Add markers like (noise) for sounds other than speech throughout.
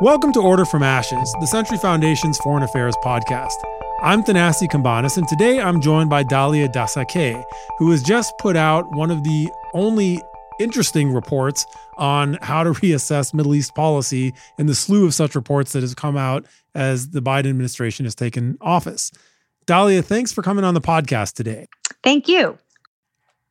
Welcome to Order from Ashes, the Century Foundation's Foreign Affairs podcast. I'm Thanasi Cambanis, and today I'm joined by Dalia Dassa Kaye, who has just put out one of the only interesting reports on how to reassess Middle East policy in the slew of such reports that has come out as the Biden administration has taken office. Dalia, thanks for coming on the podcast today. Thank you.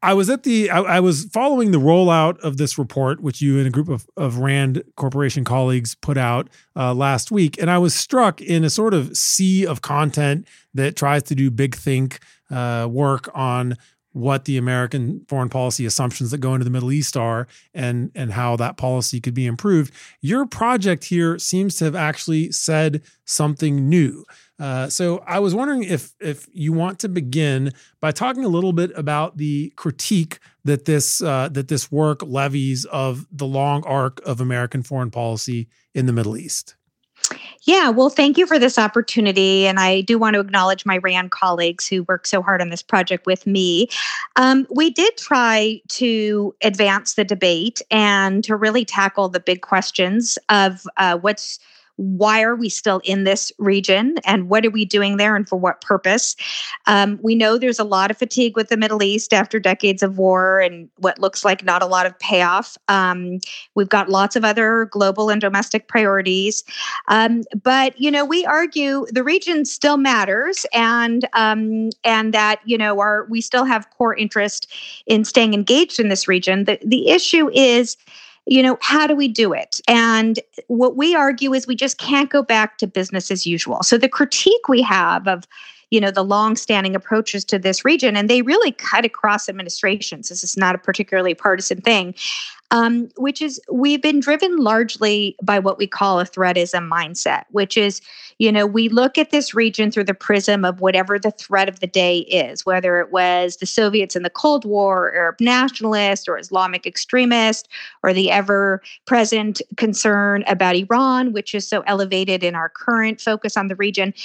I was at the I, I, was following the rollout of this report, which you and a group of, of Rand Corporation colleagues put out uh, last week, and I was struck in a sort of sea of content that tries to do big think uh, work on what the American foreign policy assumptions that go into the Middle East are and and how that policy could be improved. Your project here seems to have actually said something new. Uh, so I was wondering if if you want to begin by talking a little bit about the critique that this uh, that this work levies of the long arc of American foreign policy in the Middle East. Yeah, well, thank you for this opportunity. And I do want to acknowledge my RAND colleagues who worked so hard on this project with me. Um, we did try to advance the debate and to really tackle the big questions of uh, what's why are we still in this region and what are we doing there and for what purpose? Um, we know there's a lot of fatigue with the Middle East after decades of war and what looks like not a lot of payoff. Um, we've got lots of other global and domestic priorities. Um, but, you know, we argue the region still matters and um, and that, you know, our we still have core interest in staying engaged in this region. The, the issue is you know, how do we do it? And what we argue is we just can't go back to business as usual. So the critique we have of you know the long-standing approaches to this region and they really cut across administrations this is not a particularly partisan thing um, which is we've been driven largely by what we call a threatism mindset, which is, you know, we look at this region through the prism of whatever the threat of the day is, whether it was the Soviets in the Cold War, Arab nationalists, or Islamic extremists, or the ever present concern about Iran, which is so elevated in our current focus on the region.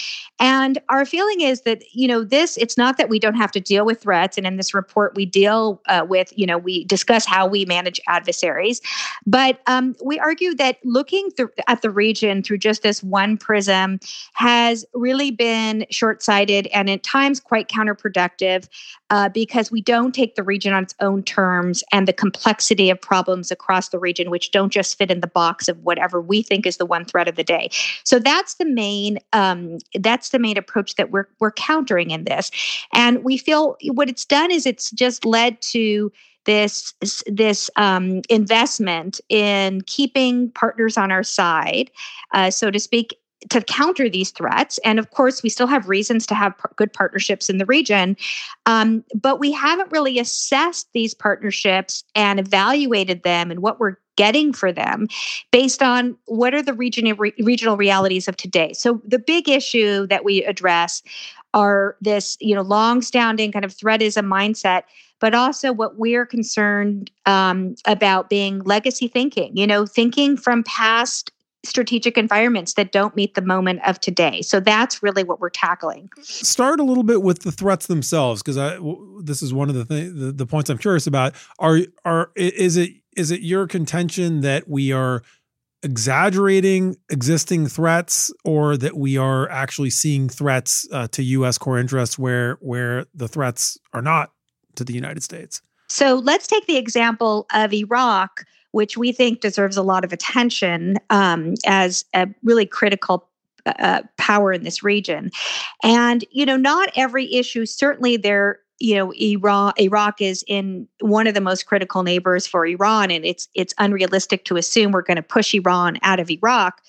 And our feeling is that, you know, this, it's not that we don't have to deal with threats. And in this report, we deal uh, with, you know, we discuss how we manage advocacy adversaries. But um, we argue that looking th- at the region through just this one prism has really been short sighted and at times quite counterproductive uh, because we don't take the region on its own terms and the complexity of problems across the region, which don't just fit in the box of whatever we think is the one threat of the day. So that's the main um, that's the main approach that we're we're countering in this, and we feel what it's done is it's just led to this this um, investment in keeping partners on our side, uh, so to speak, to counter these threats. And of course, we still have reasons to have good partnerships in the region, um, but we haven't really assessed these partnerships and evaluated them and what we're getting for them based on what are the region, re- regional realities of today. So the big issue that we address are this, you know, long-standing kind of threat is a mindset but also what we're concerned um, about being legacy thinking, you know, thinking from past strategic environments that don't meet the moment of today. So that's really what we're tackling. Start a little bit with the threats themselves because I this is one of the, th- the the points I'm curious about. Are are is it is it your contention that we are exaggerating existing threats or that we are actually seeing threats uh, to US core interests where where the threats are not to the United States. So let's take the example of Iraq, which we think deserves a lot of attention um, as a really critical uh, power in this region. And, you know, not every issue, certainly there you know Iran Iraq is in one of the most critical neighbors for Iran and it's it's unrealistic to assume we're going to push Iran out of Iraq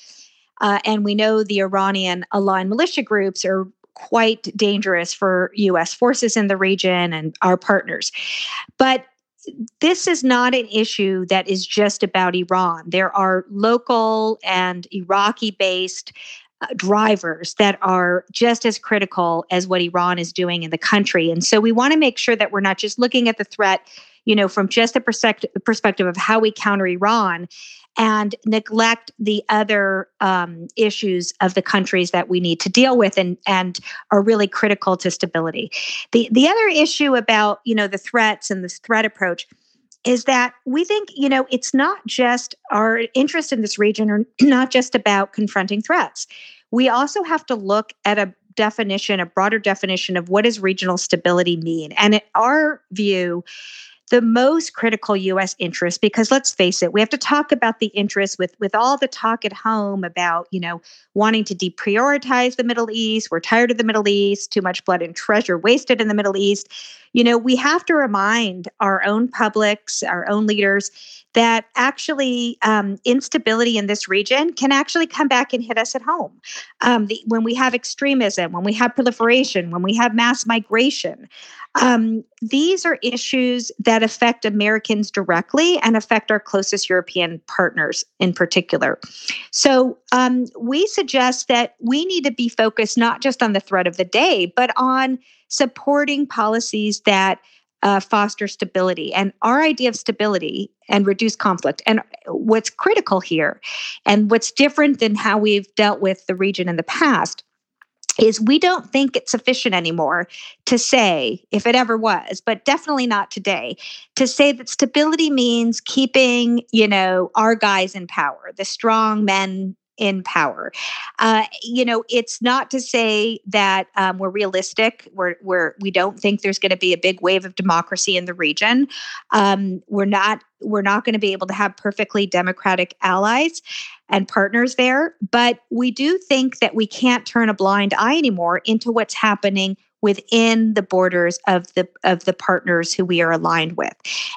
uh, and we know the Iranian aligned militia groups are quite dangerous for US forces in the region and our partners. But this is not an issue that is just about Iran. There are local and Iraqi based drivers that are just as critical as what Iran is doing in the country. And so we want to make sure that we're not just looking at the threat, you know, from just the perspective, perspective of how we counter Iran, and neglect the other um, issues of the countries that we need to deal with and, and are really critical to stability. The, the other issue about, you know, the threats and this threat approach is that we think, you know, it's not just our interest in this region or (clears throat) not just about confronting threats. We also have to look at a definition, a broader definition of what does regional stability mean. And in our view, the most critical US interest because let's face it we have to talk about the interest with with all the talk at home about you know wanting to deprioritize the Middle East we're tired of the Middle East too much blood and treasure wasted in the Middle East you know we have to remind our own publics our own leaders that actually um, instability in this region can actually come back and hit us at home um, the, when we have extremism when we have proliferation when we have mass migration um, these are issues that affect Americans directly and affect our closest European partners in particular. So, um, we suggest that we need to be focused not just on the threat of the day, but on supporting policies that uh, foster stability. And our idea of stability and reduce conflict. And what's critical here, and what's different than how we've dealt with the region in the past, is we don't think it's sufficient anymore to say, if it ever was, but definitely not today, to say that stability means keeping, you know, our guys in power, the strong men in power. Uh, you know, it's not to say that um, we're realistic. We're, we're we don't think there's going to be a big wave of democracy in the region. Um, we're not we're not going to be able to have perfectly democratic allies and partners there. But we do think that we can't turn a blind eye anymore into what's happening within the borders of the of the partners who we are aligned with.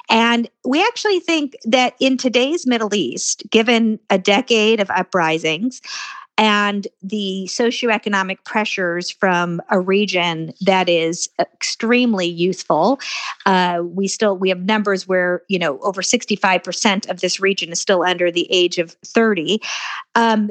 And we actually think that in today's Middle East, given a decade of uprisings, and the socioeconomic pressures from a region that is extremely youthful. Uh, we still we have numbers where you know over 65% of this region is still under the age of 30 um,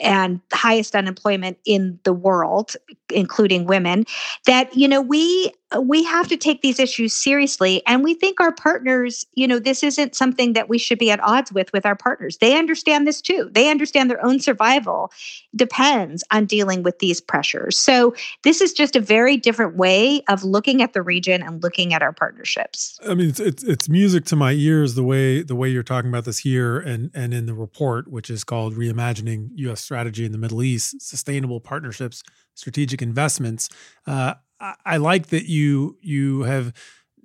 and highest unemployment in the world including women that you know we we have to take these issues seriously and we think our partners you know this isn't something that we should be at odds with with our partners. They understand this too. They understand their own survival depends on dealing with these pressures. So this is just a very different way of looking at the region and looking at our partnerships. I mean it's, it's, it's music to my ears the way the way you're talking about this here and and in the report which is called reimagining us strategy in the middle east sustainable partnerships strategic investments. Uh, I like that you you have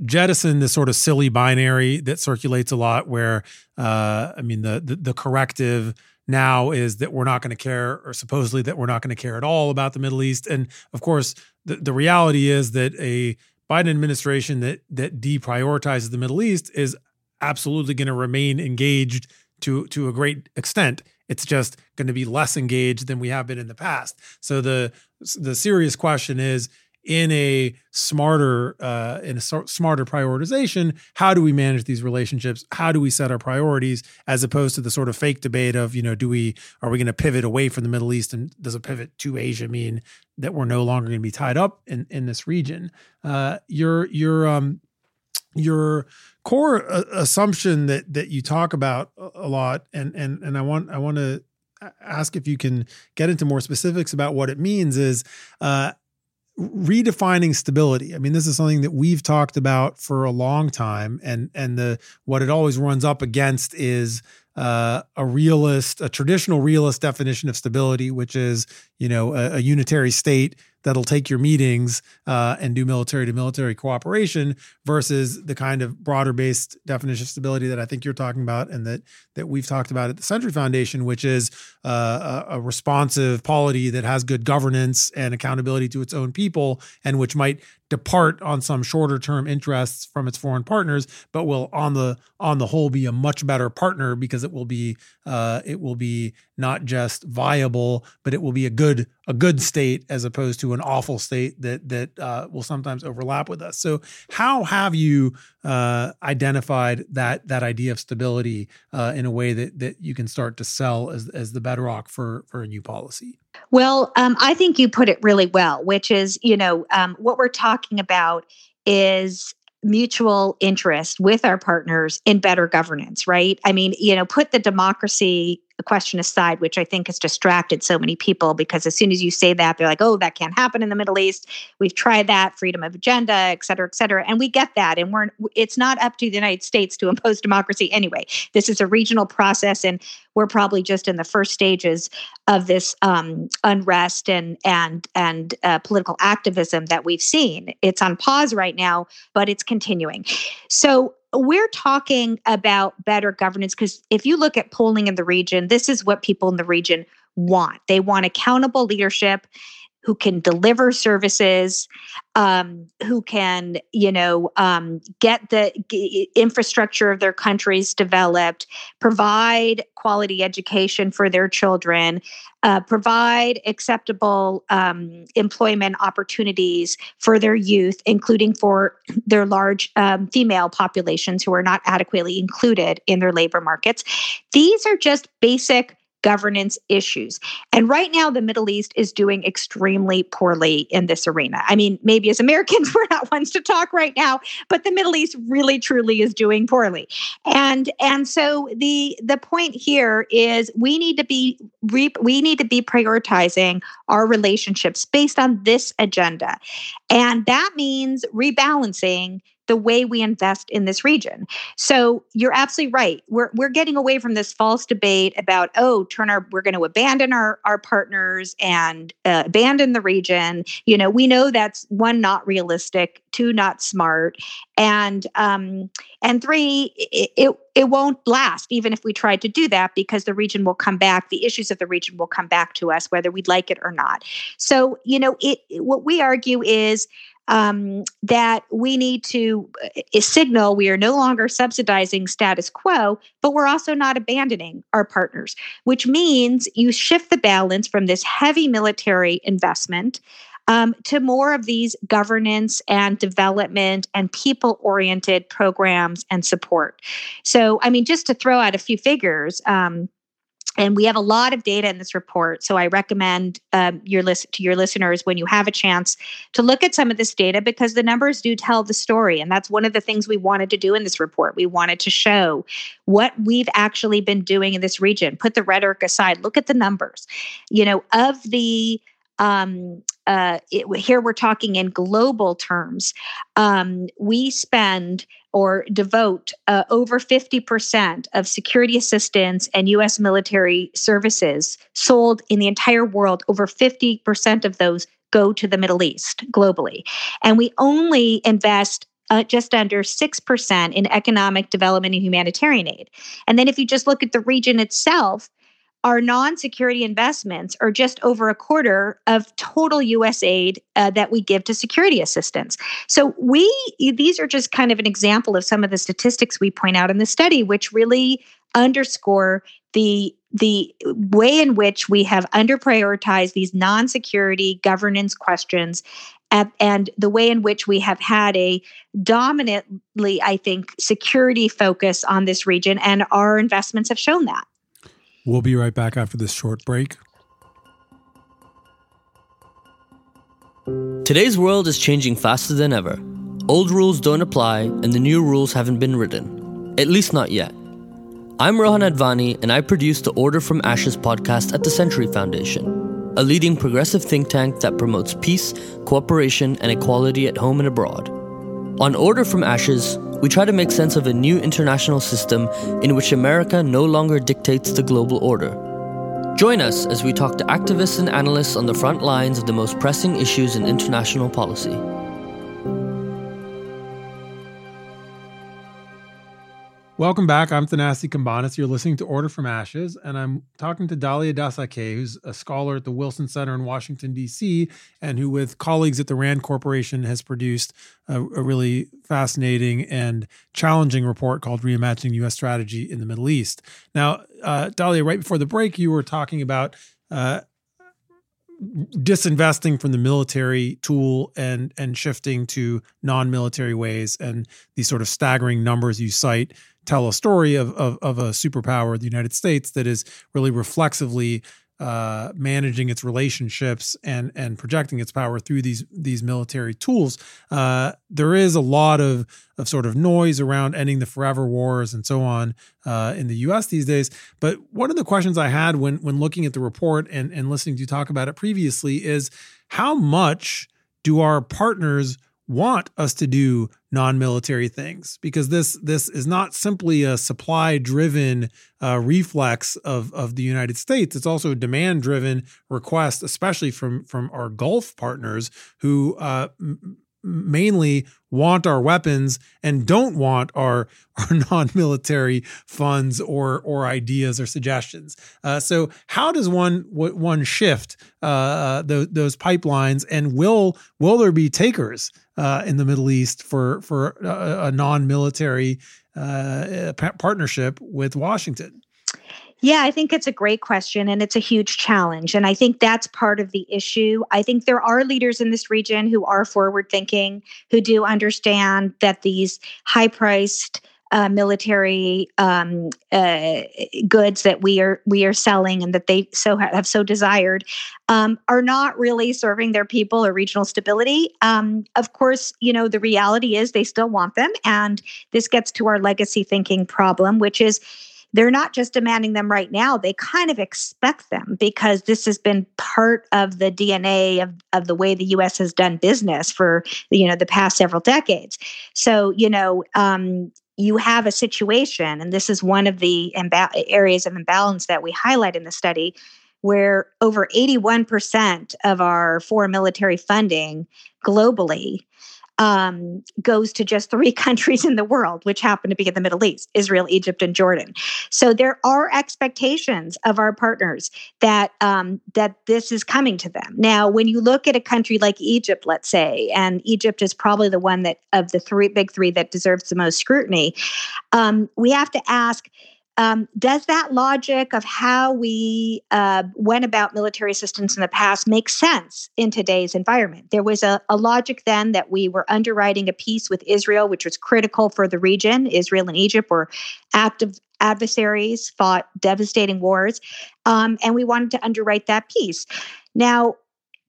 jettisoned this sort of silly binary that circulates a lot, where uh, I mean the, the the corrective now is that we're not going to care, or supposedly that we're not going to care at all about the Middle East, and of course the the reality is that a Biden administration that that deprioritizes the Middle East is absolutely going to remain engaged to to a great extent. It's just going to be less engaged than we have been in the past. So the the serious question is in a smarter uh, in a smarter prioritization how do we manage these relationships? How do we set our priorities? As opposed to the sort of fake debate of you know do we are we going to pivot away from the middle east and does a pivot to asia mean that we're no longer going to be tied up in in this region? Uh, your your um your core uh, assumption that that you talk about a lot and and and I want I want to ask if you can get into more specifics about what it means is uh, redefining stability. I mean, this is something that we've talked about for a long time, and and the what it always runs up against is uh, a realist, a traditional realist definition of stability, which is you know a, a unitary state that'll take your meetings uh, and do military to military cooperation versus the kind of broader based definition of stability that I think you're talking about and that that we've talked about at the Century Foundation, which is uh, a, a responsive polity that has good governance and accountability to its own people, and which might depart on some shorter term interests from its foreign partners, but will on the on the whole be a much better partner because it will be uh, it will be not just viable, but it will be a good a good state as opposed to an awful state that that uh, will sometimes overlap with us. So, how have you uh, identified that that idea of stability uh, in a way that that you can start to sell as as the bedrock for for a new policy? Well, um, I think you put it really well, which is you know um, what we're talking about is mutual interest with our partners in better governance, right? I mean, you know, put the democracy the question aside, which I think has distracted so many people because as soon as you say that, they're like, oh, that can't happen in the Middle East. We've tried that, freedom of agenda, et cetera, et cetera. And we get that. And we're it's not up to the United States to (laughs) impose democracy anyway. This is a regional process, and we're probably just in the first stages of this um, unrest and and and uh, political activism that we've seen. It's on pause right now, but it's continuing. So we're talking about better governance because if you look at polling in the region, this is what people in the region want. They want accountable leadership who can deliver services, um, who can, you know, um, get the g- infrastructure of their countries developed, provide quality education for their children, uh, provide acceptable um, employment opportunities for their youth, including for (clears throat) their large um, female populations who are not adequately included in their labor markets. These are just basic governance issues. And right now, the Middle East is doing extremely poorly in this arena. I mean, maybe as Americans, (laughs) we're not ones to talk right now, but the Middle East really, truly is doing poorly. And and so the the point here is we need to be re, we need to be prioritizing our relationships based on this agenda, and that means rebalancing the way we invest in this region. So you're absolutely right. We're we're getting away from this false debate about oh, turn our we're going to abandon our our partners and uh, abandon the region. You know, we know that's one not realistic, two not smart, and um, and three it, it it won't last even if we try to do that because the region will come back the issues of the region will come back to us whether we'd like it or not so you know it what we argue is um, that we need to uh, signal we are no longer subsidizing status quo, but we're also not abandoning our partners, which means you shift the balance from this heavy military investment um, to more of these governance and development and people oriented programs and support. So, I mean, just to throw out a few figures, um, and we have a lot of data in this report so i recommend um, your list to your listeners when you have a chance to look at some of this data because the numbers do tell the story and that's one of the things we wanted to do in this report. We wanted to show what we've actually been doing in this region. Put the rhetoric aside. Look at the numbers. You know of the um, uh, it, here we're talking in global terms. Um, we spend or devote uh, over 50% of security assistance and US military services sold in the entire world. Over 50% of those go to the Middle East globally. And we only invest uh, just under 6% in economic development and humanitarian aid. And then if you just look at the region itself, our non-security investments are just over a quarter of total U.S. aid uh, that we give to security assistance. So we these are just kind of an example of some of the statistics we point out in the study, which really underscore the the way in which we have underprioritized these non-security governance questions and, and, the way in which we have had a dominantly i think security focus on this region and our investments have shown that We'll be right back after this short break. Today's world is changing faster than ever. Old rules don't apply, and the new rules haven't been written. At least not yet. I'm Rohan Advani, and I produce the Order from Ashes podcast at the Century Foundation, a leading progressive think tank that promotes peace, cooperation, and equality at home and abroad. On Order from Ashes, we try to make sense of a new international system in which America no longer dictates the global order. Join us as we talk to activists and analysts on the front lines of the most pressing issues in international policy. Welcome back. I'm Thanasi Cambanis. You're listening to Order from Ashes, and I'm talking to Dalia Dassa Kaye, who's a scholar at the Wilson Center in Washington, D.C., and who, with colleagues at the RAND Corporation, has produced a, a really fascinating and challenging report called Reimagining U.S. Strategy in the Middle East. Now, uh, Dalia, right before the break, you were talking about uh, disinvesting from the military tool and and shifting to non-military ways and these sort of staggering numbers you cite tell a story of, of, of a superpower, the United States, that is really reflexively uh, managing its relationships and and projecting its power through these these military tools. Uh, there is a lot of of sort of noise around ending the forever wars and so on uh, in the U.S. these days. But one of the questions I had when when looking at the report and and listening to you talk about it previously is how much do our partners want us to do non-military things because this this is not simply a supply driven uh, reflex of of the United States it's also a demand driven request especially from from our Gulf partners who uh, mainly want our weapons and don't want our (laughs) our non-military funds or or ideas or suggestions. Uh, so how does one one shift uh, uh those, those pipelines and will will there be takers uh, in the Middle East for for a, a non-military uh, partnership with Washington? Yeah, I think it's a great question and it's a huge challenge. And I think that's part of the issue. I think there are leaders in this region who are forward thinking, who do understand that these high priced uh, military um, uh, goods that we are we are selling and that they so have so desired um, are not really serving their people or regional stability. Um, of course, you know the reality is they still want them, and this gets to our legacy thinking problem, which is they're not just demanding them right now they kind of expect them because this has been part of the dna of, of the way the us has done business for you know the past several decades so you know um, you have a situation and this is one of the imba- areas of imbalance that we highlight in the study where over 81% of our foreign military funding globally um, goes to just three (laughs) countries in the world, which happen to be in the Middle East Israel, Egypt, and Jordan. So there are expectations of our partners that, um, that this is coming to them. Now, when you look at a country like Egypt, let's say, and Egypt is probably the one that of the three big three that deserves the most scrutiny, um, we have to ask um, does that logic of how we uh, went about military assistance in the past make sense in today's environment? There was a, a, logic then that we were underwriting a peace with Israel, which was critical for the region. Israel and Egypt were active adversaries, fought devastating wars, um, and we wanted to underwrite that peace. Now,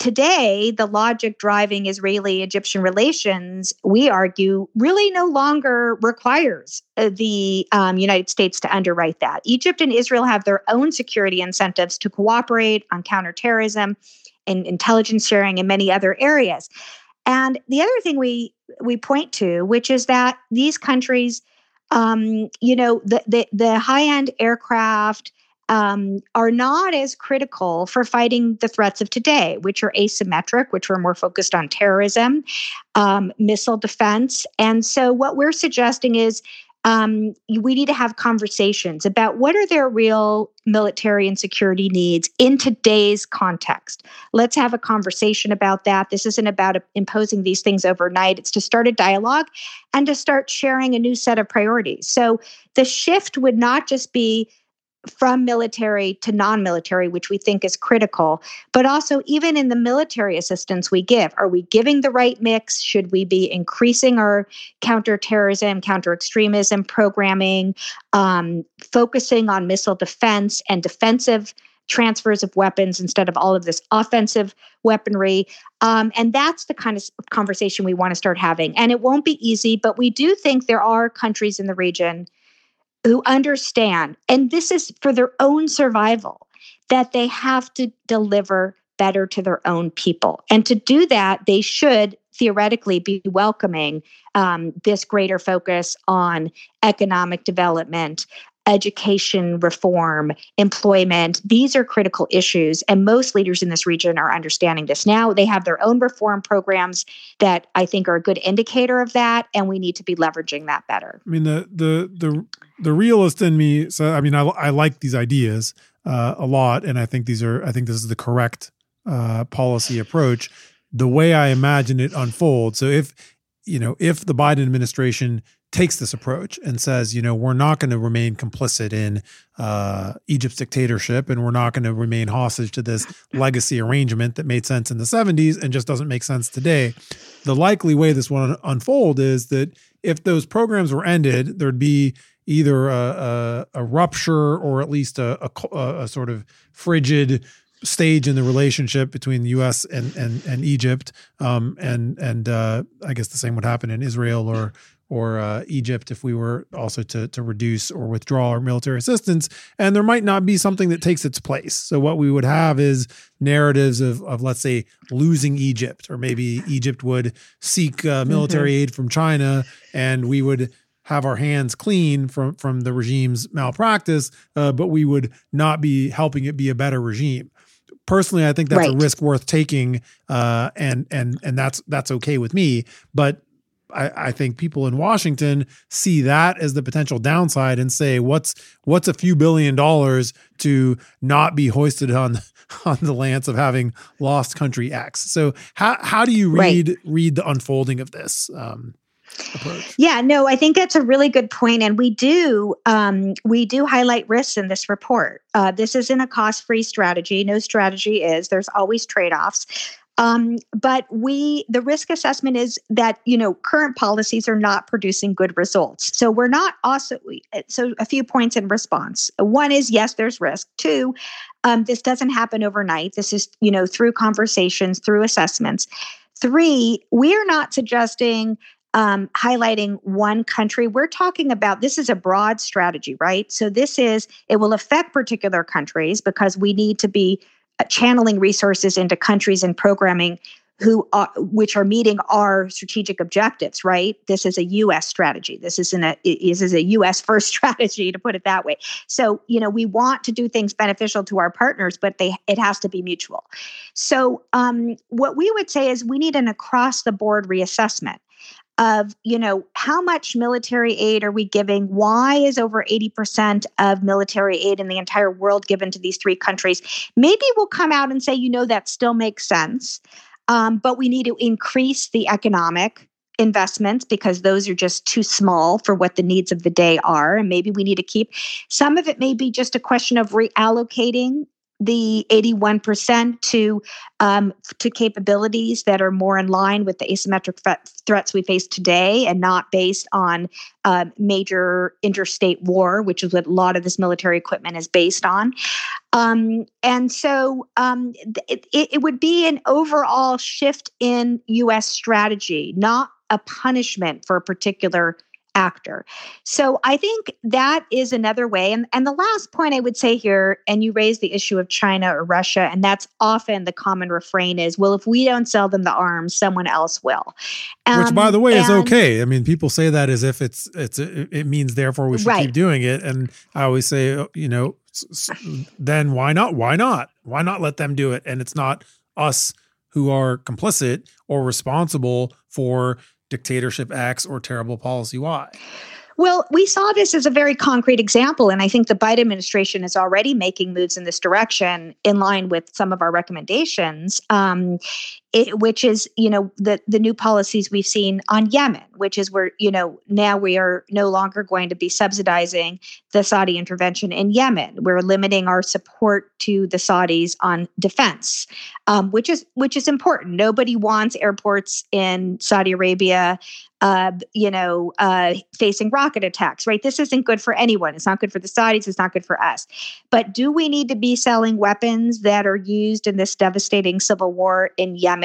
today, the logic driving Israeli Egyptian relations, we argue, really no longer requires uh, the um, United States to underwrite that. Egypt and Israel have their own security incentives to cooperate on counterterrorism and intelligence sharing and many other areas. And the other thing we we point to, which is that these countries, um, you know, the the, the high end aircraft um, are not as critical for fighting the threats of today, which are asymmetric, which are more focused on terrorism, um, missile defense. And so, what we're suggesting is um, we need to have conversations about what are their real military and security needs in today's context. Let's have a conversation about that. This isn't about imposing these things overnight. It's to start a dialogue and to start sharing a new set of priorities. So the shift would not just be from military to non military, which we think is critical, but also even in the military assistance we give. Are we giving the right mix? Should we be increasing our counterterrorism, counter extremism programming, um, focusing on missile defense and defensive? transfers of weapons instead of all of this offensive weaponry. Um, and that's the kind of conversation we want to start having. And it won't be easy, but we do think there are countries in the region who understand, and this is for their own survival, that they have to deliver better to their own people. And to do that, they should theoretically be welcoming um, this greater focus on economic development, education reform, employment. These are critical issues. And most leaders in this region are understanding this. Now they have their own reform programs that I think are a good indicator of that. And we need to be leveraging that better. I mean, the the the the realist in me, so I mean, I, I like these ideas uh, a lot. And I think these are I think this is the correct uh, policy approach. The way I imagine it unfold. So if you know, if the Biden administration takes this approach and says, you know, we're not going to remain complicit in uh, Egypt's dictatorship and we're not going to remain hostage to this legacy arrangement that made sense in the 70s and just doesn't make sense today. The likely way this will unfold is that if those programs were ended, there'd be either a, a, a rupture or at least a, a, sort of frigid stage in the relationship between the U.S. and and, and Egypt, um, and and uh, I guess the same would happen in Israel or or uh, Egypt if we were also to to reduce or withdraw our military assistance, and there might not be something that takes its place. So what we would have is narratives of of let's say losing Egypt, or maybe Egypt would seek uh, military mm-hmm. aid from China, and we would have our hands clean from from the regime's malpractice, uh, but we would not be helping it be a better regime. Personally, I think that's right. a risk worth taking, uh, and and and that's that's okay with me. But I, I, think people in Washington see that as the potential downside and say, what's what's a few billion dollars to not be hoisted on (laughs) on the lance of having lost country X? So how how do you read right. read the unfolding of this? Um, Approach. Yeah, no, I think that's a really good point, and we do um, we do highlight risks in this report. Uh, this isn't a cost free strategy. No strategy is. There's always trade offs. Um, but we, the risk assessment is that, you know, current policies are not producing good results. So we're not also, so a few points in response. One is yes, there's risk. Two, um, this doesn't happen overnight. This is, you know, through conversations, through assessments. Three, we are not suggesting um, highlighting one country. We're talking about this is a broad strategy, right? So this is, it will affect particular countries because we need to be channeling resources into countries and programming who are which are meeting our strategic objectives right? This is a us strategy. This isn't a this is a us first (laughs) strategy to put it that way. So you know we want to do things beneficial to our partners but they it has to be mutual. So um, what we would say is we need an across the board reassessment of you know how much military aid are we giving? Why is over 80% of military aid in the entire world given to these three countries? Maybe we'll come out and say you know that still makes sense um, but we need to increase the economic investments because those are just too small for what the needs of the day are and maybe we need to keep some of it may be just a question of reallocating the 81% to um, to capabilities that are more in line with the asymmetric threats we face today and not based on uh, major interstate war, which is what a lot of this military equipment is based on. Um, and so um, it, it would be an overall shift in U.S. strategy, not a punishment for a particular actor. So I think that is another way. And, and the last point I would say here, and you raised the issue of China or Russia, and that's often the common refrain is, well, if we don't sell them the arms, someone else will. Um, Which, by the way, and, is okay. I mean, people say that as if it's it's it means therefore we should right. keep doing it. And I always say, uh, you know, then why not? Why not? Why not let them do it? And it's not us who are complicit or responsible for dictatorship X or terrible policy Y. Well, we saw this as a very concrete example, and I think the Biden administration is already making moves in this direction in line with some of our recommendations. Um, it, which is you know the the new policies we've seen on Yemen, which is where you know now we are no longer going to be subsidizing the Saudi intervention in Yemen. We're limiting our support to the Saudis on defense, um, which is which is important. Nobody wants airports in Saudi Arabia uh, you know, uh, facing rocket attacks, right? This isn't good for anyone. It's not good for the Saudis. It's not good for us. But do we need to be selling weapons that are used in this devastating civil war in Yemen,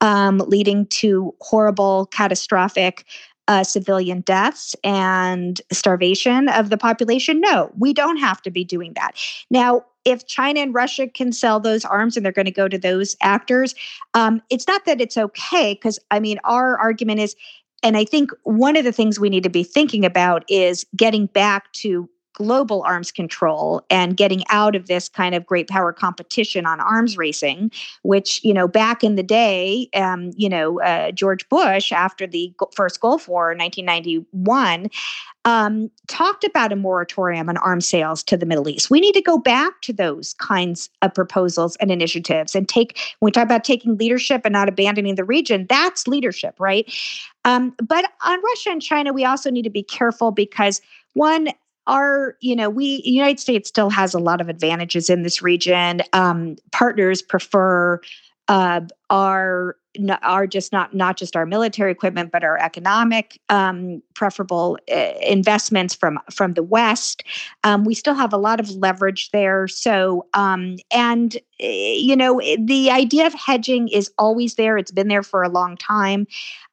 um, leading to horrible, catastrophic uh, civilian deaths and starvation of the population? No, we don't have to be doing that. Now, if China and Russia can sell those arms and they're going to go to those actors, um, it's not that it's okay, because I mean, our argument is and I think one of the things we need to be thinking about is getting back to global arms control and getting out of this kind of great power competition on arms racing, which, you know, back in the day, um, you know, uh, George Bush, after the first Gulf War in 1991, um, talked about a moratorium on arms sales to the Middle East. We need to go back to those kinds of proposals and initiatives and take, when we talk about taking leadership and not abandoning the region, that's leadership, right? Um, but on Russia and China, we also need to be careful because one, our, you know, we United States still has a lot of advantages in this region. Um, partners prefer uh, our are just not not just our military equipment, but our economic um, preferable uh, investments from from the West. Um, we still have a lot of leverage there. So um, and you know, the idea of hedging is always there. It's been there for a long time.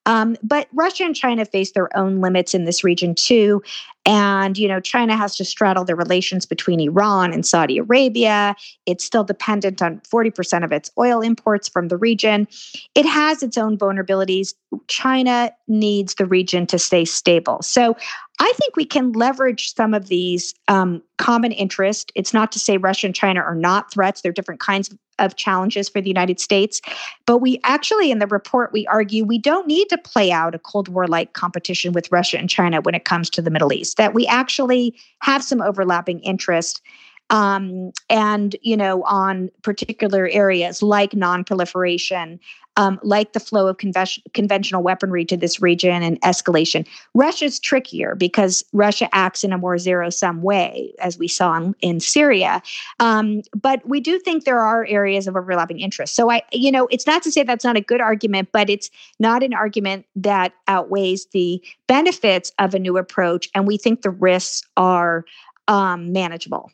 Um, but Russia and China face their own limits in this region too. And, you know, China has to straddle the relations between Iran and Saudi Arabia. It's still dependent on 40% of its oil imports from the region. It has its own vulnerabilities. China needs the region to stay stable. So I think we can leverage some of these um, common interest. It's not to say Russia and China are not threats, they're different kinds of, challenges for the United States. But we actually, in the report, we argue we don't need to play out a Cold War like competition with Russia and China when it comes to the Middle East, that we actually have some overlapping interest um, and you know on particular areas like non-proliferation um, like the flow of convention, conventional weaponry to this region and escalation. Russia's trickier because russia acts in a more zero-sum way as we saw in, in syria. Um, but we do think there are areas of overlapping interest. So i you know it's not to say that's not a good argument but it's not an argument that outweighs the benefits of a new approach and we think the risks are um, manageable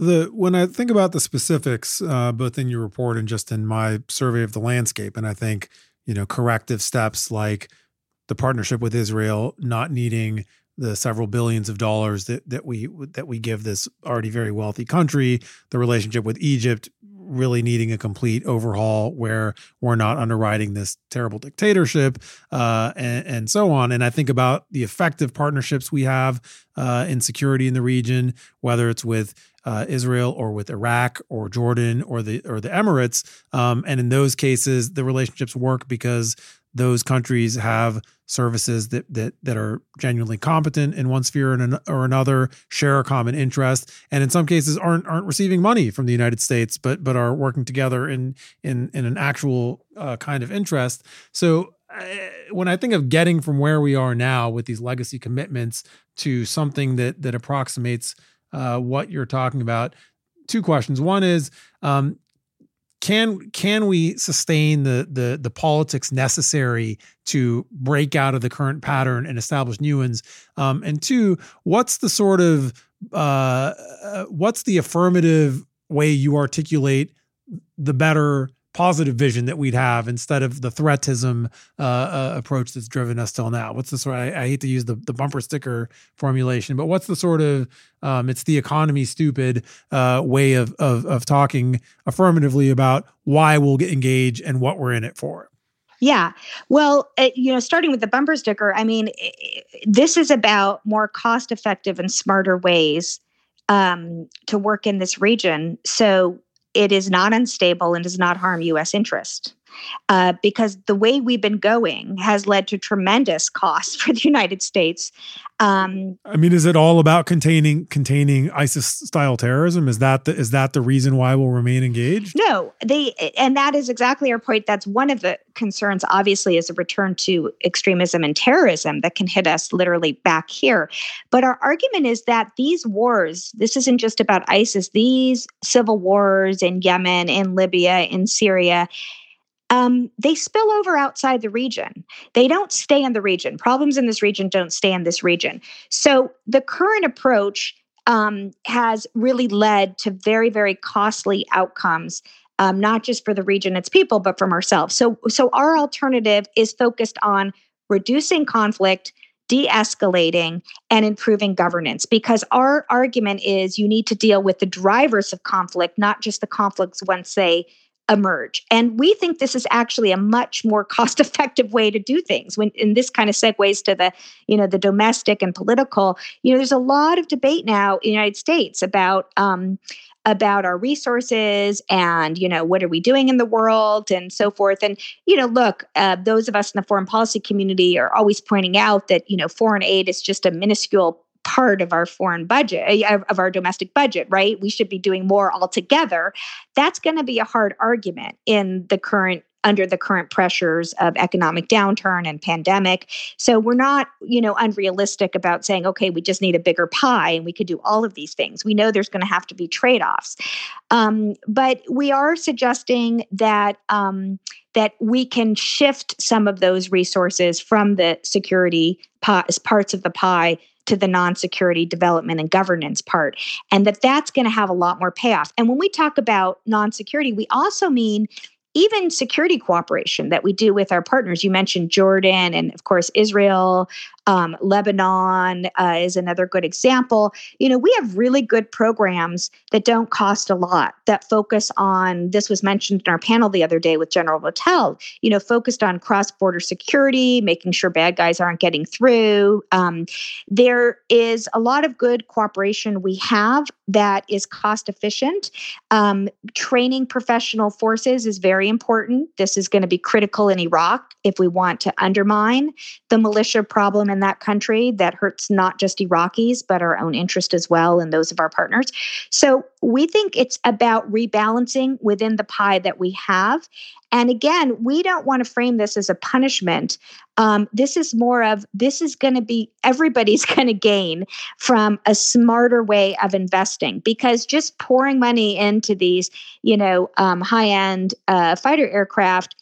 the when I think about the specifics, uh, both in your report and just in my survey of the landscape, and I think you know corrective steps like the partnership with Israel not needing the several billions of dollars that that we that we give this already very wealthy country, the relationship with Egypt really needing a complete overhaul where we're not underwriting this terrible dictatorship uh, and, and, so on. And I think about the effective partnerships we have uh, in security in the region, whether it's with uh, Israel or with Iraq or Jordan or the or the Emirates. Um, and in those cases, the relationships work because those countries have services that that that are genuinely competent in one sphere or another, share a common interest, and in some cases aren't aren't receiving money from the United States, but but are working together in in in an actual uh, kind of interest. So uh, when I think of getting from where we are now with these legacy commitments to something that that approximates uh, what you're talking about. Two questions. One is, um, can can we sustain the the the politics necessary to break out of the current pattern and establish new ones? Um, and two, what's the sort of uh, uh what's the affirmative way you articulate the better positive vision that we'd have instead of the threatism uh, uh, approach that's driven us till now. What's the sort? Of, I, I, hate to use the the bumper sticker formulation, but what's the sort of um, it's the economy stupid uh, way of, of of talking affirmatively about why we'll get engaged and what we're in it for. Yeah. Well, it, you know, starting with the bumper sticker, I mean, this is about more cost effective and smarter ways um, to work in this region. So it is not unstable and does not harm U.S. interest uh, because the way we've been going has led to tremendous costs for the United States. Um, I mean, is it all about containing containing ISIS style terrorism? Is that the, is that the reason why we'll remain engaged? No, they and that is exactly our point. That's one of the concerns. Obviously, is a return to extremism and terrorism that can hit us literally back here. But our argument is that these wars, this isn't just about ISIS. These civil wars in Yemen, in Libya, in Syria um, they spill over outside the region. They don't stay in the region. Problems in this region don't stay in this region. So the current approach um, has really led to very, very costly outcomes. Um, not just for the region, its people, but from ourselves. So, so our alternative is focused on reducing conflict, de-escalating and improving governance because our argument is you need to deal with the drivers of conflict not just the conflicts once they emerge. And we think this is actually a much more cost-effective way to do things. When and this kind of segues to the, you know, the domestic and political. You know, there's a lot of debate now in the United States about um, about our resources and you know what are we doing in the world and so forth and you know look uh, those of us in the foreign policy community are always pointing out that you know foreign aid is just a minuscule part of our foreign budget eh, of our domestic budget right? We should be doing more altogether. That's going to be a hard argument in the current under the current pressures of economic downturn and pandemic. So we're not you know unrealistic about saying okay we just need a bigger pie and we could do all of these things. We know there's going to have to be trade-offs. Um, but we are suggesting that um, that we can shift some of those resources from the security parts of the pie to the non-security development and governance part and that that's going to have a lot more payoff. And when we talk about non-security we also mean even security cooperation that we do with our partners. You mentioned Jordan and, of course, Israel, um, Lebanon uh, is another good example. You know, we have really good programs that don't cost a lot that focus on, this was mentioned in our panel the other day with General Votel, you know, focused on cross border security, making sure bad guys aren't getting through. Um, there is a lot of good cooperation we have that is cost efficient. Um, training professional forces is very important. This is going to be critical in Iraq if we want to undermine the militia problem in that country that hurts not just Iraqis, but our own interest as well and those of our partners. So we think it's about rebalancing within the pie that we have. And again, we don't want to frame this as a punishment. Um, this is more of this is going to be everybody's (laughs) going to gain from a smarter way of investing because just pouring money into these, you know, um, high end uh, fighter aircraft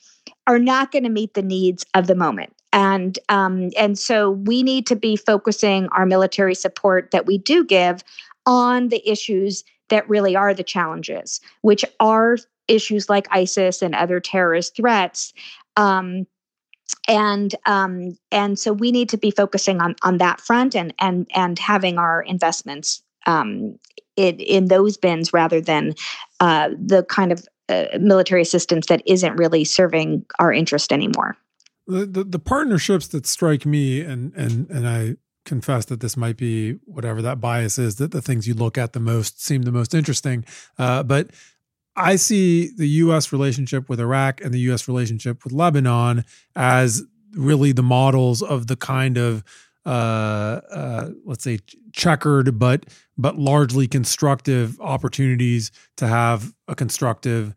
are not going to meet the needs of the moment and um, and so we need to be focusing our military support that we do give on the issues that really are the challenges, which are issues like ISIS and other terrorist threats. Um, and um, and so we need to be focusing on on that front and and and having our investments um, in, in those bins rather than uh, the kind of uh, military assistance that isn't really serving our interest anymore the, the, the partnerships that strike me and and and I confess that this might be whatever that bias is that the things you look at the most seem the most interesting uh, but I see the U.S. relationship with Iraq and the U.S. relationship with Lebanon as really the models of the kind of uh, uh, let's say checkered but but largely constructive opportunities to have a constructive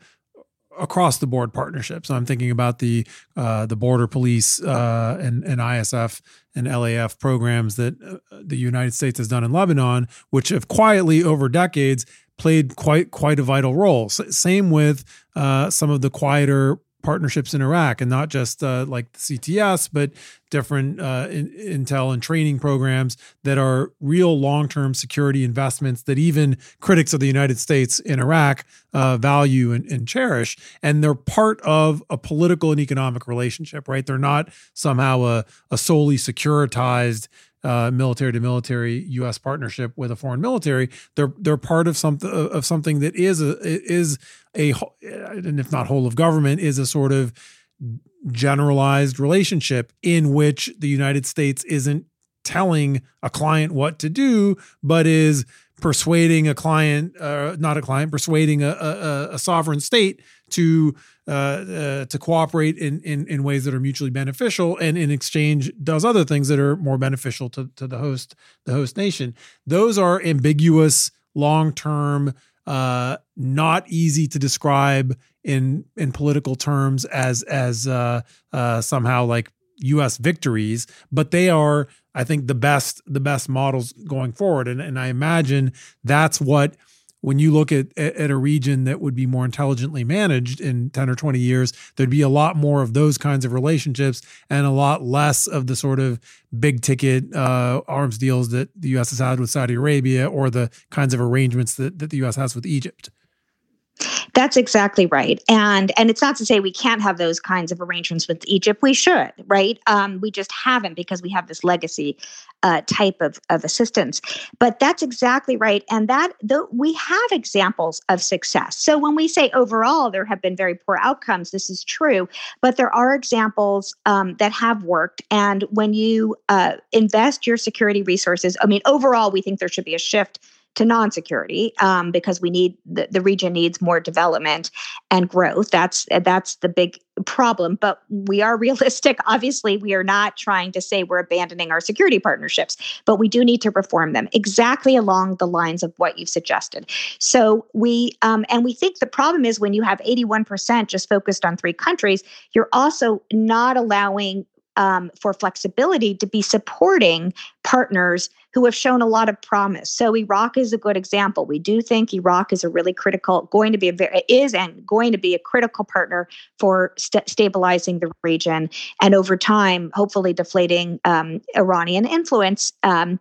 across the board partnerships. So I'm thinking about the uh, the border police uh, and, and ISF and LAF programs that uh, the United States has done in Lebanon, which have quietly over decades played quite quite a vital role. same with uh, some of the quieter partnerships in Iraq, and not just uh, like the CTS, but different uh, in, intel and training programs that are real long term security investments that even critics of the United States in Iraq uh, value and, and, cherish. And they're part of a political and economic relationship, right? They're not somehow a, a solely securitized uh, military to military U.S. partnership with a foreign military. They're they're part of something of something that is a is a and if not whole of government is a sort of generalized relationship in which the United States isn't telling a client what to do, but is persuading a client, uh, not a client, persuading a, a, a sovereign state to uh, uh, to cooperate in, in in ways that are mutually beneficial, and in exchange does other things that are more beneficial to to the host the host nation. Those are ambiguous, long term, uh, not easy to describe in in political terms as as uh, uh, somehow like U.S. victories, but they are, I think, the best the best models going forward, and and I imagine that's what when you look at, at a region that would be more intelligently managed in 10 or 20 years, there'd be a lot more of those kinds of relationships and a lot less of the sort of big ticket uh, arms deals that the U.S. has had with Saudi Arabia or the kinds of arrangements that, that the U.S. has with Egypt. That's exactly right. And and it's not to say we can't have those kinds of arrangements with Egypt. We should, right? Um, we just haven't because we have this legacy uh, type of, of assistance. But that's exactly right. And that the, we have examples of success. So when we say overall there have been very poor outcomes, this is true. But there are examples um, that have worked. And when you uh, invest your security resources, I mean, overall, we think there should be a shift to non-security um, because we need the, the region needs more development and growth. That's that's the big problem but we are (laughs) realistic. Obviously we are not trying to say we're abandoning our security partnerships but we do need to reform them exactly along the lines of what you've suggested. So we um, and we think the problem is when you have 81% just focused on three countries you're also not allowing um, for flexibility to be supporting partners who have shown a lot of promise. So Iraq is a good example. We do think Iraq is a really critical, going to be a very is and going to be a critical partner for st- stabilizing the region and over time, hopefully deflating um, Iranian influence. Um,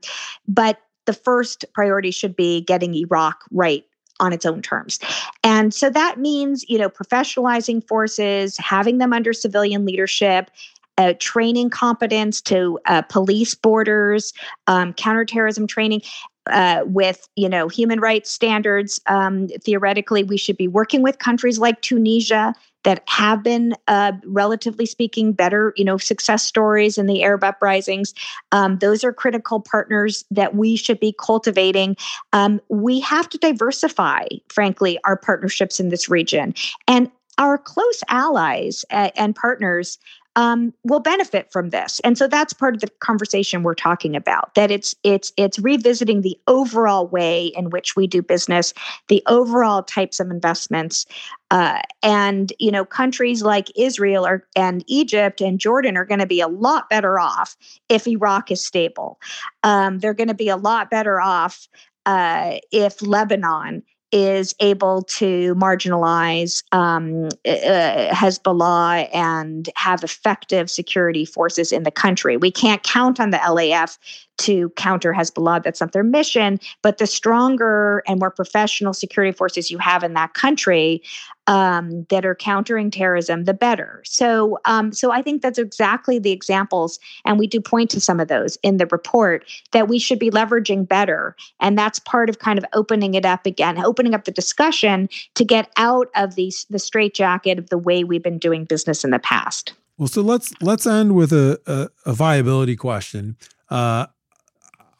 but the first priority should be getting Iraq right on its own terms. And so that means, you know, professionalizing forces, having them under civilian leadership, uh, training competence to uh, police borders, um, counterterrorism training. Uh, with you know human rights standards, um, theoretically, we should be working with countries like Tunisia that have been, uh, relatively speaking, better, you know, success stories in the Arab uprisings. Um, those are critical partners that we should be cultivating. Um, we have to diversify, frankly, our partnerships in this region. And our close allies uh, and partners um, will benefit from this. And so that's part of the conversation we're talking about that it's it's it's revisiting the overall way in which we do business the overall types of investments uh, and you know countries like israel are, and egypt and jordan are going to be a lot better off if iraq is stable. Um, they're going to be a lot better off uh, if lebanon is able to marginalize um, uh, Hezbollah and have effective security forces in the country. We can't count on the LAF to counter Hezbollah. That's not their mission. But the stronger and more professional security forces you have in that country um, that are countering terrorism, the better. So, um, so I think that's exactly the examples, and we do point to some of those in the report that we should be leveraging better. And that's part of kind of opening it up again, opening up the discussion to get out of these the straitjacket of the way we've been doing business in the past. Well, so let's let's end with a a, a viability question. Uh,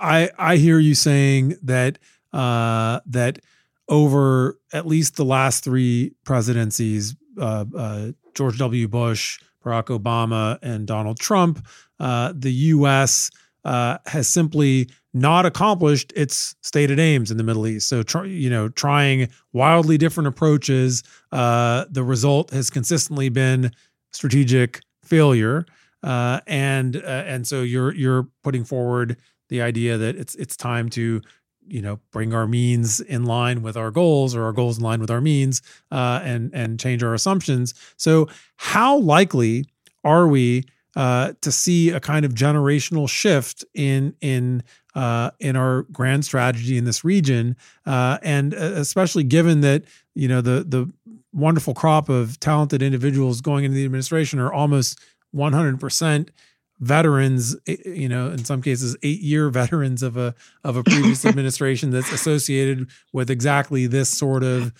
I I hear you saying that uh, that over at least the last three presidencies, uh, uh, George W. Bush, Barack Obama, and Donald Trump, uh, the U.S. Uh, has simply not accomplished its stated aims in the Middle East. So, try, you know, trying wildly different approaches, uh, the result has consistently been strategic failure. and and so you're you're putting forward the idea that it's it's time to you know bring our means in line with our goals or our goals in line with our means uh, and and change our assumptions. So how likely are we uh, to see a kind of generational shift in in uh, in our grand strategy in this region, uh, and uh, especially given that you know the the wonderful crop of talented individuals going into the administration are almost 100 percent veterans eh, eh, you know in some cases 8 year (laughs) veterans of a of a previous (laughs) administration that's associated with exactly this sort of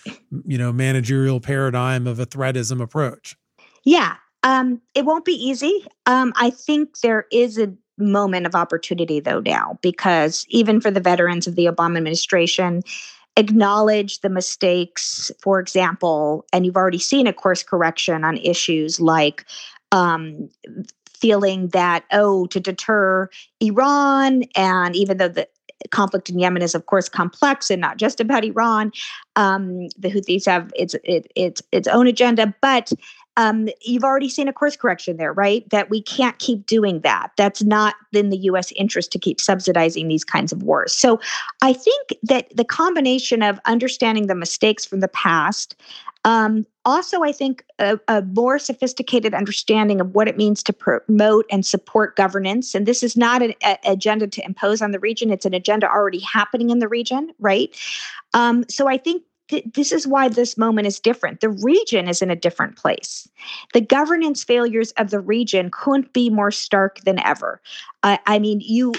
you know managerial paradigm of a threatism approach. Yeah um it won't be easy. Um i think there is a moment of opportunity though now because even for the veterans of the obama administration acknowledge the mistakes for example and you've already seen a course correction on issues like um, feeling that, oh, to deter Iran, and even though the conflict in Yemen is, of course, complex and not just about Iran, um, the Houthis have its it, its its own agenda, but um, you've already seen a course correction there, right? That we can't keep doing that. That's not in the U.S. interest to keep subsidizing these kinds of wars. So I think that the combination of understanding the mistakes from the past, um, also, I think a, a, more sophisticated understanding of what it means to promote and support governance. And this is not an a, agenda to impose on the region, it's an agenda already happening in the region, right? Um, so I think th- this is why this moment is different. The region is in a different place. The governance failures of the region couldn't be more stark than ever. I mean, you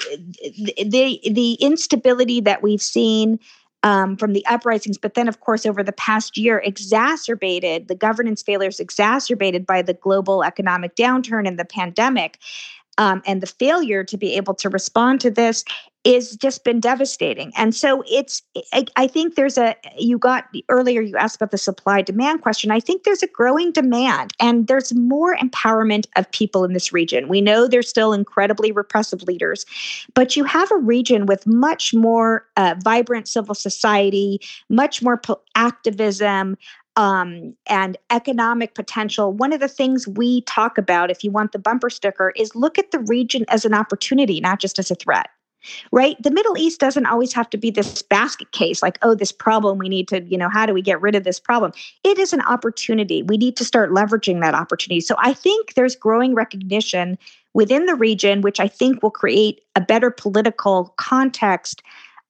the the instability that we've seen um, from the uprisings, but then, of course, over the past year, exacerbated the governance failures exacerbated by the global economic downturn and the pandemic. Um, and the failure to be able to respond to this is just been devastating. And so it's, I, I, think there's a, you got earlier, you asked about the supply demand question. I think there's a growing demand and there's more empowerment of people in this region. We know there's still incredibly repressive leaders, but you have a region with much more uh, vibrant civil society, much more po- activism, um, and economic potential. One of the things we talk about, if you want the bumper sticker, is look at the region as an opportunity, not just as a threat right? The middle east doesn't always have to be this basket case like oh this problem we need to you know how do we get rid of this problem? It is an opportunity. We need to start leveraging that opportunity. So i think there's growing recognition within the region which i think will create a better political context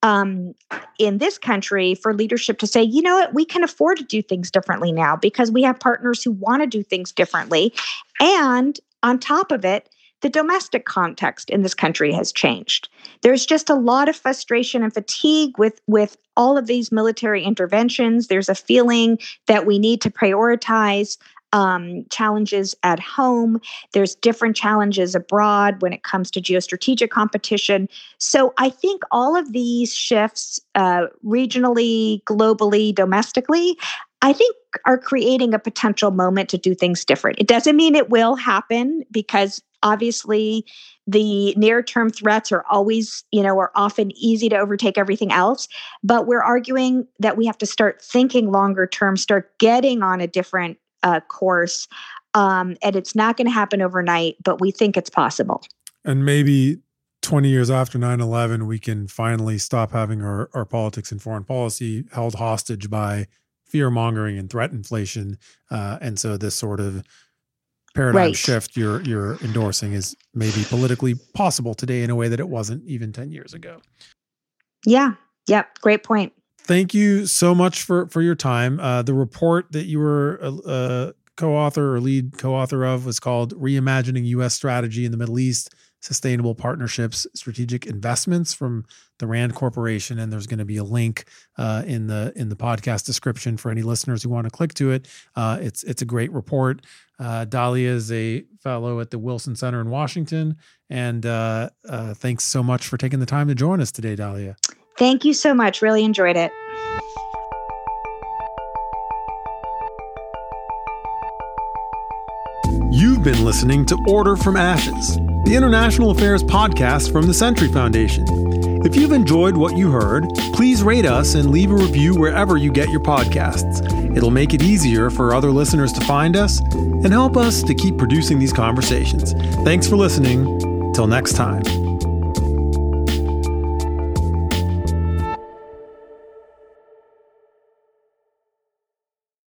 um, in this country for leadership to say, you know what, we can afford to do things differently now because we have partners who want to do things differently. And on top of it, the domestic context in this country has changed. There's just a lot of frustration and fatigue with, with all of these military interventions. There's a feeling that we need to prioritize um, challenges at home. There's different challenges abroad when it comes to geostrategic competition. So I think all of these shifts, uh, regionally, globally, domestically, I think are creating a potential moment to do things different. It doesn't mean it will happen because obviously the near term threats are always you know are often easy to overtake everything else but we're arguing that we have to start thinking longer term start getting on a different uh, course um, and it's not going to happen overnight but we think it's possible. And maybe 20 years after 9-11 we can finally stop having our, our politics and foreign policy held hostage by fear mongering and threat inflation uh, and so this sort of paradigm right. shift you're you're endorsing is maybe politically possible today in a way that it wasn't even 10 years ago. Yeah. Yep. Great point. Thank you so much for for your time. Uh, the report that you were a, a co-author or lead co-author of was called "Reimagining U.S. Strategy in the Middle East: Sustainable Partnerships, Strategic Investments" from the Rand Corporation, and there's going to be a link uh, in the in the podcast description for any listeners who want to click to it. Uh, it's it's a great report. Uh, Dalia is a fellow at the Wilson Center in Washington. And uh, uh, thanks so much for taking the time to join us today, Dalia. Thank you so much. Really enjoyed it. You've been listening to Order from Ashes, the international affairs podcast from the Century Foundation. If you've enjoyed what you heard, please rate us and leave a review wherever you get your podcasts. It'll make it easier for other listeners to find us and help us to keep producing these conversations. Thanks for listening. Till next time.